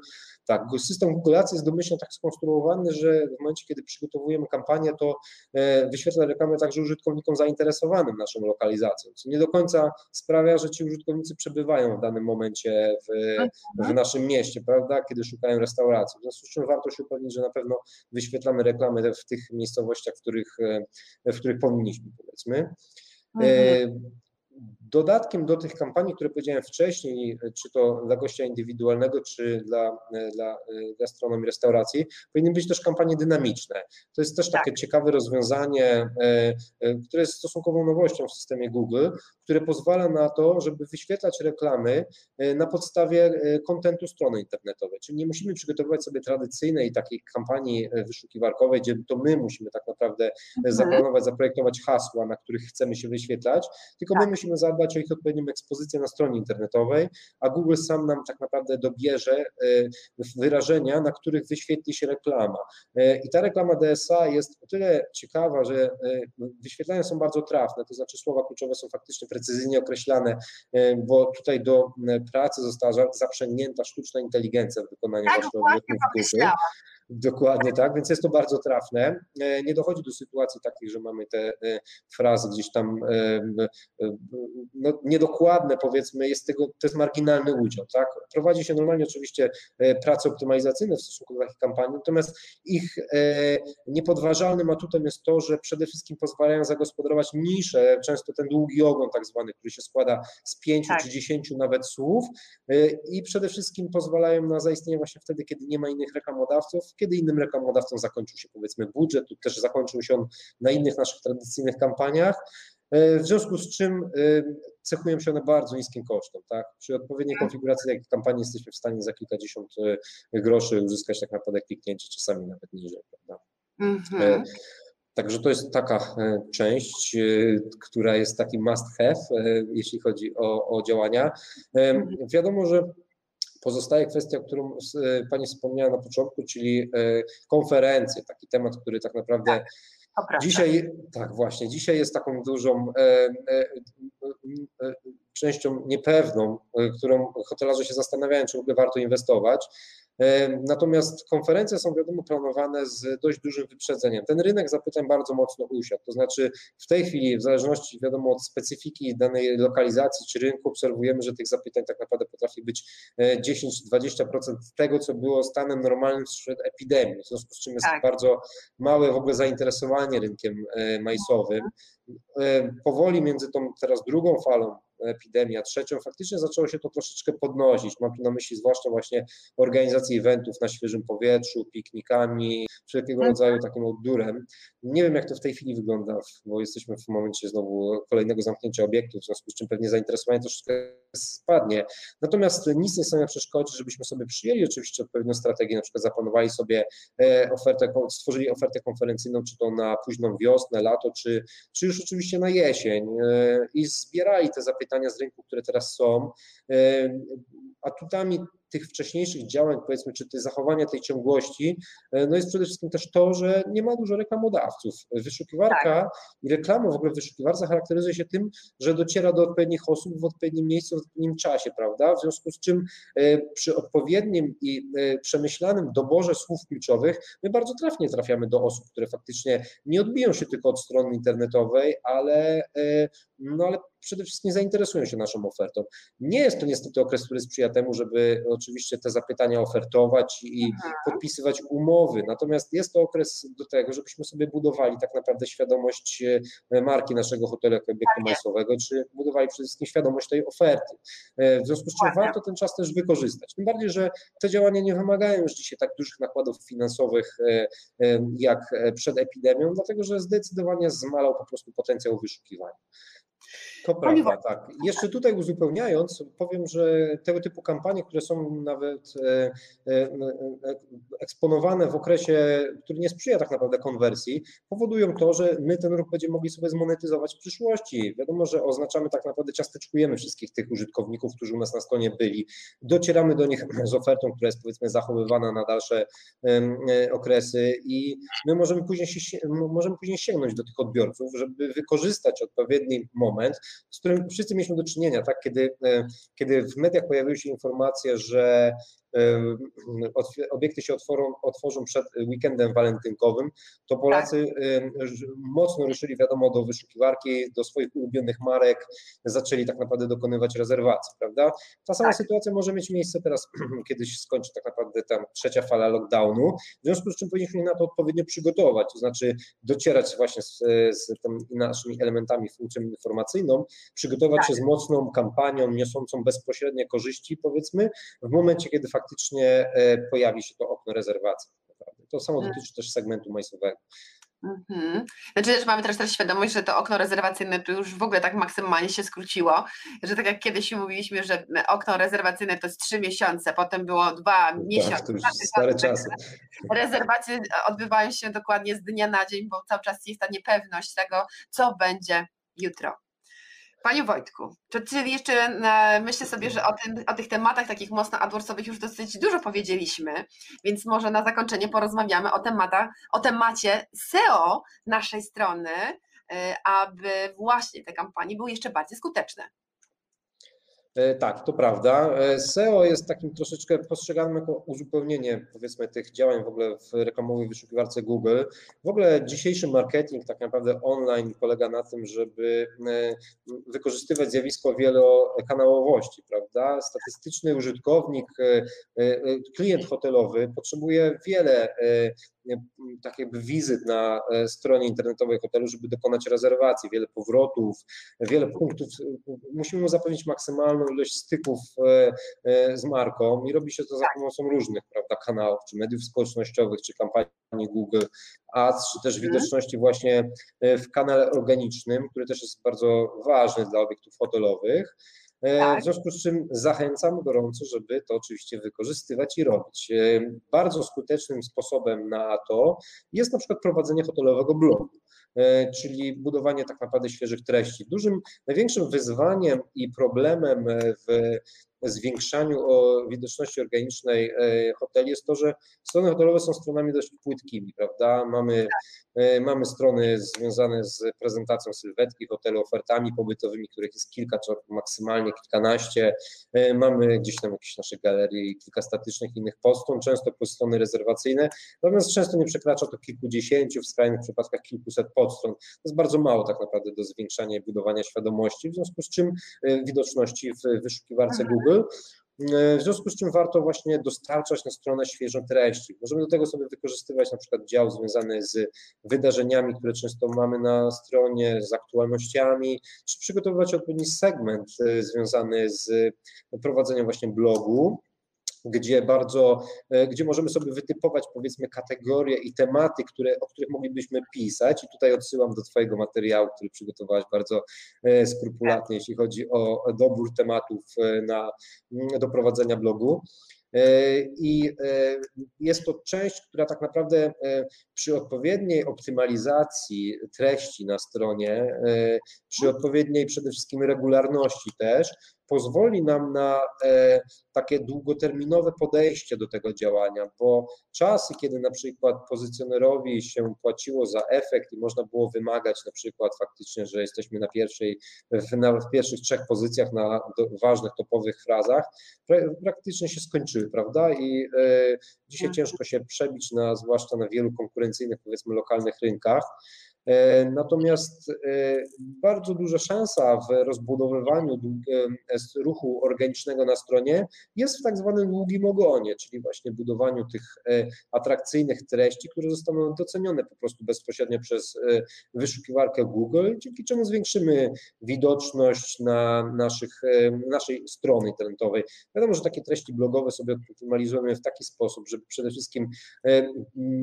tak, system Googleacji jest domyślnie tak skonstruowany, że w momencie, kiedy przygotowujemy kampanię, to e, wyświetla reklamę także użytkownikom zainteresowanym naszą lokalizacją, co nie do końca sprawia, że ci użytkownicy przebywają w danym momencie w, w mhm. naszym mieście, prawda, kiedy szukają restauracji. W związku z czym warto się upewnić, że na pewno wyświetlamy reklamy w tych miejscowościach, w których, e, w których powinniśmy, powiedzmy. Mhm. Dodatkiem do tych kampanii, które powiedziałem wcześniej, czy to dla gościa indywidualnego, czy dla, dla gastronomii, restauracji, powinny być też kampanie dynamiczne. To jest też takie tak. ciekawe rozwiązanie, e, e, które jest stosunkową nowością w systemie Google, które pozwala na to, żeby wyświetlać reklamy e, na podstawie kontentu strony internetowej. Czyli nie musimy przygotowywać sobie tradycyjnej takiej kampanii wyszukiwarkowej, gdzie to my musimy tak naprawdę mhm. zaplanować, zaprojektować hasła, na których chcemy się wyświetlać, tylko tak. my musimy zadbać o ich odpowiednią ekspozycję na stronie internetowej, a Google sam nam tak naprawdę dobierze e, wyrażenia, na których wyświetli się reklama. E, I ta reklama DSA jest o tyle ciekawa, że e, wyświetlenia są bardzo trafne, to znaczy słowa kluczowe są faktycznie precyzyjnie określane, bo tutaj do pracy została zaprzęgnięta sztuczna inteligencja w wykonaniu tak, właśnie Google. Dokładnie tak, więc jest to bardzo trafne. E, nie dochodzi do sytuacji takich, że mamy te e, frazy gdzieś tam e, no, niedokładne, powiedzmy, jest tego, to jest marginalny udział. Tak? Prowadzi się normalnie oczywiście prace optymalizacyjne w stosunku do takich kampanii, natomiast ich niepodważalnym atutem jest to, że przede wszystkim pozwalają zagospodarować nisze, często ten długi ogon tak zwany, który się składa z pięciu tak. czy dziesięciu nawet słów i przede wszystkim pozwalają na zaistnienie właśnie wtedy, kiedy nie ma innych reklamodawców, kiedy innym reklamodawcom zakończył się powiedzmy budżet, lub też zakończył się on na innych naszych tradycyjnych kampaniach. w związku z czym cechują się one bardzo niskim kosztem. Tak? Przy odpowiedniej konfiguracji takiej kampanii jesteśmy w stanie za kilkadziesiąt groszy uzyskać tak naprawdę kliknięcie, czasami nawet niżej. Prawda? Mhm. Także to jest taka część, która jest taki must have, jeśli chodzi o, o działania. Mhm. Wiadomo, że Pozostaje kwestia, którą e, Pani wspomniała na początku, czyli e, konferencje, taki temat, który tak naprawdę tak, dzisiaj, tak właśnie, dzisiaj jest taką dużą e, częścią niepewną, którą hotelarze się zastanawiają, czy w ogóle warto inwestować. Natomiast konferencje są wiadomo planowane z dość dużym wyprzedzeniem. Ten rynek zapytań bardzo mocno usiadł. To znaczy w tej chwili, w zależności wiadomo od specyfiki danej lokalizacji czy rynku, obserwujemy, że tych zapytań tak naprawdę potrafi być 10-20% e, tego, co było stanem normalnym sprzed epidemii. W związku z czym jest tak. bardzo małe w ogóle zainteresowanie rynkiem e, majsowym. E, powoli między tą teraz drugą falą epidemia, trzecią, faktycznie zaczęło się to troszeczkę podnosić. Mam tu na myśli zwłaszcza właśnie organizację eventów na świeżym powietrzu, piknikami, wszelkiego mhm. rodzaju takim odurem. Nie wiem, jak to w tej chwili wygląda, bo jesteśmy w momencie znowu kolejnego zamknięcia obiektów, w związku z czym pewnie zainteresowanie troszeczkę spadnie. Natomiast nic nie stanie na przeszkodzie, żebyśmy sobie przyjęli oczywiście odpowiednią strategię, na przykład zaplanowali sobie e, ofertę, stworzyli ofertę konferencyjną, czy to na późną wiosnę, lato, czy, czy już oczywiście na jesień e, i zbierali te zapytania z rynku, które teraz są. E, atutami tych wcześniejszych działań, powiedzmy, czy te zachowania tej ciągłości, e, no jest przede wszystkim też to, że nie ma dużo reklamodawców. Wyszukiwarka tak. i reklama w ogóle w wyszukiwarce charakteryzuje się tym, że dociera do odpowiednich osób w odpowiednim miejscu, w odpowiednim czasie, prawda? W związku z czym e, przy odpowiednim i e, przemyślanym doborze słów kluczowych my bardzo trafnie trafiamy do osób, które faktycznie nie odbiją się tylko od strony internetowej, ale, no ale przede wszystkim zainteresują się naszą ofertą. Nie jest to niestety okres, który sprzyja temu, żeby oczywiście te zapytania ofertować i mhm. podpisywać umowy, natomiast jest to okres do tego, żebyśmy sobie budowali tak naprawdę świadomość e, marki naszego hotelu jako obiektu tak majsowego, czy budowali przede wszystkim świadomość tej oferty. E, w związku z czym warto ten czas też wykorzystać. Tym bardziej, że te działania nie wymagają już dzisiaj tak dużych nakładów finansowych e, jak przed epidemią, dlatego że zdecydowanie zmalał po prostu potencjał wyszukiwania. To prawda, tak. Jeszcze tutaj uzupełniając, powiem, że tego typu kampanie, które są nawet e, e, e, eksponowane w okresie, który nie sprzyja tak naprawdę konwersji, powodują to, że my ten ruch będziemy mogli sobie zmonetyzować w przyszłości. Wiadomo, że oznaczamy tak naprawdę, ciasteczkujemy wszystkich tych użytkowników, którzy u nas na stronie byli. Docieramy do nich [laughs] z ofertą, która jest powiedzmy zachowywana na dalsze okresy i my możemy później, się, możemy później sięgnąć do tych odbiorców, żeby wykorzystać odpowiedni moment, z którym wszyscy mieliśmy do czynienia, tak? kiedy, e, kiedy w mediach pojawiły się informacje, że obiekty się otworzą, otworzą przed weekendem walentynkowym, to Polacy tak. mocno ruszyli, wiadomo, do wyszukiwarki, do swoich ulubionych marek, zaczęli tak naprawdę dokonywać rezerwacji, prawda? Ta sama tak. sytuacja może mieć miejsce teraz, [clears throat] kiedy się skończy tak naprawdę tam trzecia fala lockdownu, w związku z czym powinniśmy na to odpowiednio przygotować, to znaczy docierać właśnie z, z naszymi elementami funkcją informacyjną, przygotować tak. się z mocną kampanią niosącą bezpośrednie korzyści, powiedzmy, w momencie, kiedy faktycznie faktycznie e, pojawi się to okno rezerwacji. To samo mhm. dotyczy też segmentu majsowego. Mhm. Znaczy też mamy też, też świadomość, że to okno rezerwacyjne to już w ogóle tak maksymalnie się skróciło, że tak jak kiedyś mówiliśmy, że okno rezerwacyjne to jest trzy miesiące, potem było dwa tak, miesiące. Stare czasy. Rezerwacje odbywają się dokładnie z dnia na dzień, bo cały czas jest ta niepewność tego, co będzie jutro. Panie Wojtku, to czyli jeszcze e, myślę sobie, że o, tym, o tych tematach takich mocno AdWordsowych już dosyć dużo powiedzieliśmy, więc może na zakończenie porozmawiamy o, o temacie SEO naszej strony, e, aby właśnie te kampanie były jeszcze bardziej skuteczne. E, tak, to prawda. E, SEO jest takim troszeczkę postrzeganym jako uzupełnienie powiedzmy tych działań w ogóle w reklamowej wyszukiwarce Google. W ogóle dzisiejszy marketing tak naprawdę online polega na tym, żeby e, wykorzystywać zjawisko wielokanałowości, prawda? Statystyczny użytkownik, klient hotelowy potrzebuje wiele tak jakby wizyt na stronie internetowej hotelu, żeby dokonać rezerwacji, wiele powrotów, wiele punktów. Musimy mu zapewnić maksymalną ilość styków z marką i robi się to za pomocą różnych prawda, kanałów, czy mediów społecznościowych, czy kampanii Google Ads, czy też mhm. widoczności właśnie w kanale organicznym, który też jest bardzo ważny dla obiektów hotelowych. E, tak. W związku z czym zachęcam gorąco, żeby to oczywiście wykorzystywać i robić. E, bardzo skutecznym sposobem na to jest na przykład prowadzenie hotelowego blogu czyli budowanie tak naprawdę świeżych treści. Dużym, największym wyzwaniem i problemem w zwiększaniu widoczności organicznej e, hoteli jest to, że strony hotelowe są stronami dość płytkimi, prawda? Mamy, e, mamy strony związane z prezentacją sylwetki hotelu, ofertami pobytowymi, których jest kilka, czy maksymalnie kilkanaście. E, mamy gdzieś tam jakieś nasze galerie i kilka statycznych innych postron, często plus strony rezerwacyjne, natomiast często nie przekracza to kilkudziesięciu, w skrajnych przypadkach kilkuset podstron. To jest bardzo mało tak naprawdę do zwiększania i budowania świadomości, w związku z czym widoczności w wyszukiwarce mhm. Google E, w związku z czym warto właśnie dostarczać na stronę świeżą treści. Możemy do tego sobie wykorzystywać na przykład dział związany z wydarzeniami, które często mamy na stronie, z aktualnościami, czy przygotowywać odpowiedni segment e, związany z prowadzeniem właśnie blogu gdzie bardzo, e, gdzie możemy sobie wytypować powiedzmy kategorie i tematy, które, o których moglibyśmy pisać i tutaj odsyłam do Twojego materiału, który przygotowałaś bardzo e, skrupulatnie, jeśli chodzi o dobór tematów e, na, mm, do prowadzenia blogu. I jest to część, która tak naprawdę przy odpowiedniej optymalizacji treści na stronie, przy odpowiedniej przede wszystkim regularności też, pozwoli nam na e, takie długoterminowe podejście do tego działania, bo czasy, kiedy na przykład pozycjonerowi się płaciło za efekt i można było wymagać na przykład faktycznie, że jesteśmy na pierwszej, w, na, w pierwszych trzech pozycjach na do, ważnych, topowych frazach, praktycznie się skończyły, prawda? I e, dzisiaj mhm. ciężko się przebić na, zwłaszcza na wielu konkurencyjnych, powiedzmy, lokalnych rynkach. E, natomiast e, bardzo duża szansa w rozbudowywaniu e, ruchu organicznego na stronie jest w tak zwanym długim ogonie, czyli właśnie budowaniu tych atrakcyjnych treści, które zostaną docenione po prostu bezpośrednio przez wyszukiwarkę Google, dzięki czemu zwiększymy widoczność na naszych, naszej strony internetowej. Wiadomo, że takie treści blogowe sobie optymalizujemy w taki sposób, żeby przede wszystkim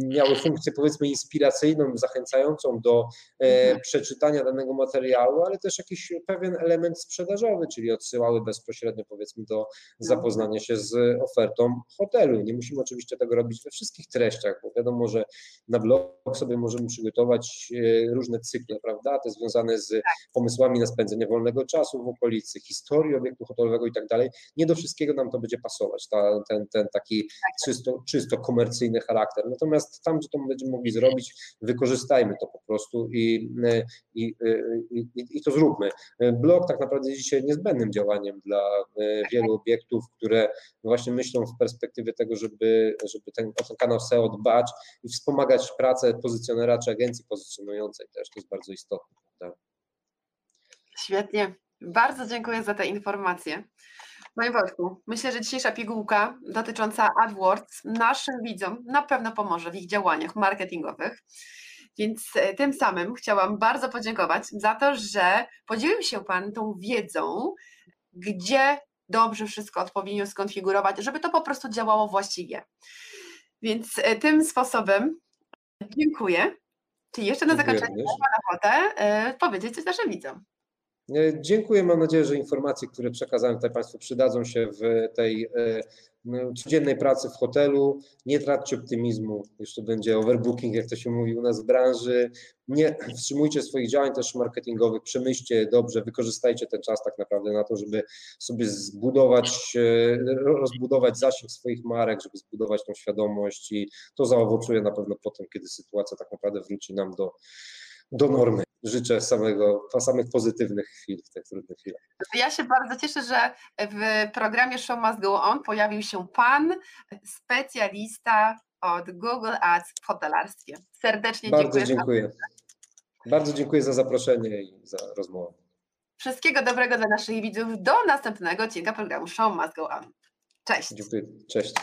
miały funkcję powiedzmy inspiracyjną, zachęcającą do do e, mhm. przeczytania danego materiału, ale też jakiś pewien element sprzedażowy, czyli odsyłały bezpośrednio powiedzmy do zapoznania się z ofertą hotelu. Nie musimy oczywiście tego robić we wszystkich treściach, bo wiadomo, że na blog sobie możemy przygotować e, różne cykle, prawda, te związane z tak. pomysłami na spędzenie wolnego czasu w okolicy, historii obiektu hotelowego i tak dalej. Nie do wszystkiego nam to będzie pasować, ta, ten, ten taki tak. czysto, czysto komercyjny charakter. Natomiast tam, gdzie to będziemy mogli zrobić, wykorzystajmy to po prostu prostu i, i, i, i to zróbmy. Blog tak naprawdę jest dzisiaj niezbędnym działaniem dla e, wielu obiektów, które właśnie myślą w perspektywie tego, żeby, żeby ten, ten kanał SEO dbać i wspomagać pracę pozycjonera czy agencji pozycjonującej też, to jest bardzo istotne. Świetnie. Bardzo dziękuję za te informacje. Panie Wojtku, myślę, że dzisiejsza pigułka dotycząca AdWords naszym widzom na pewno pomoże w ich działaniach marketingowych. Więc e, tym samym chciałam bardzo podziękować za to, że podzielił się Pan tą wiedzą, gdzie dobrze wszystko odpowiednio skonfigurować, żeby to po prostu działało właściwie. Więc e, tym sposobem dziękuję. Czy jeszcze na zakończenie mam ochotę e, powiedzieć coś naszym widzom? Dziękuję. Mam nadzieję, że informacje, które przekazałem tutaj Państwu, przydadzą się w tej no, codziennej pracy w hotelu. Nie traćcie optymizmu. Jeszcze będzie overbooking, jak to się mówi u nas w branży. Nie wstrzymujcie swoich działań też marketingowych, przemyślcie dobrze, wykorzystajcie ten czas tak naprawdę na to, żeby sobie zbudować, e, rozbudować zasięg swoich marek, żeby zbudować tą świadomość i to zaowocuje na pewno potem, kiedy sytuacja tak naprawdę wróci nam do, do normy życzę samego, samych pozytywnych chwil w tych trudnych chwilach. Ja się bardzo cieszę, że w programie Show Must Go On pojawił się Pan, specjalista od Google Ads w hotelarstwie. Serdecznie bardzo dziękuję. dziękuję. Bardzo dziękuję za zaproszenie i za rozmowę. Wszystkiego dobrego dla naszych widzów. Do następnego odcinka programu Show Must Go On. Cześć. Dziękuję. Cześć.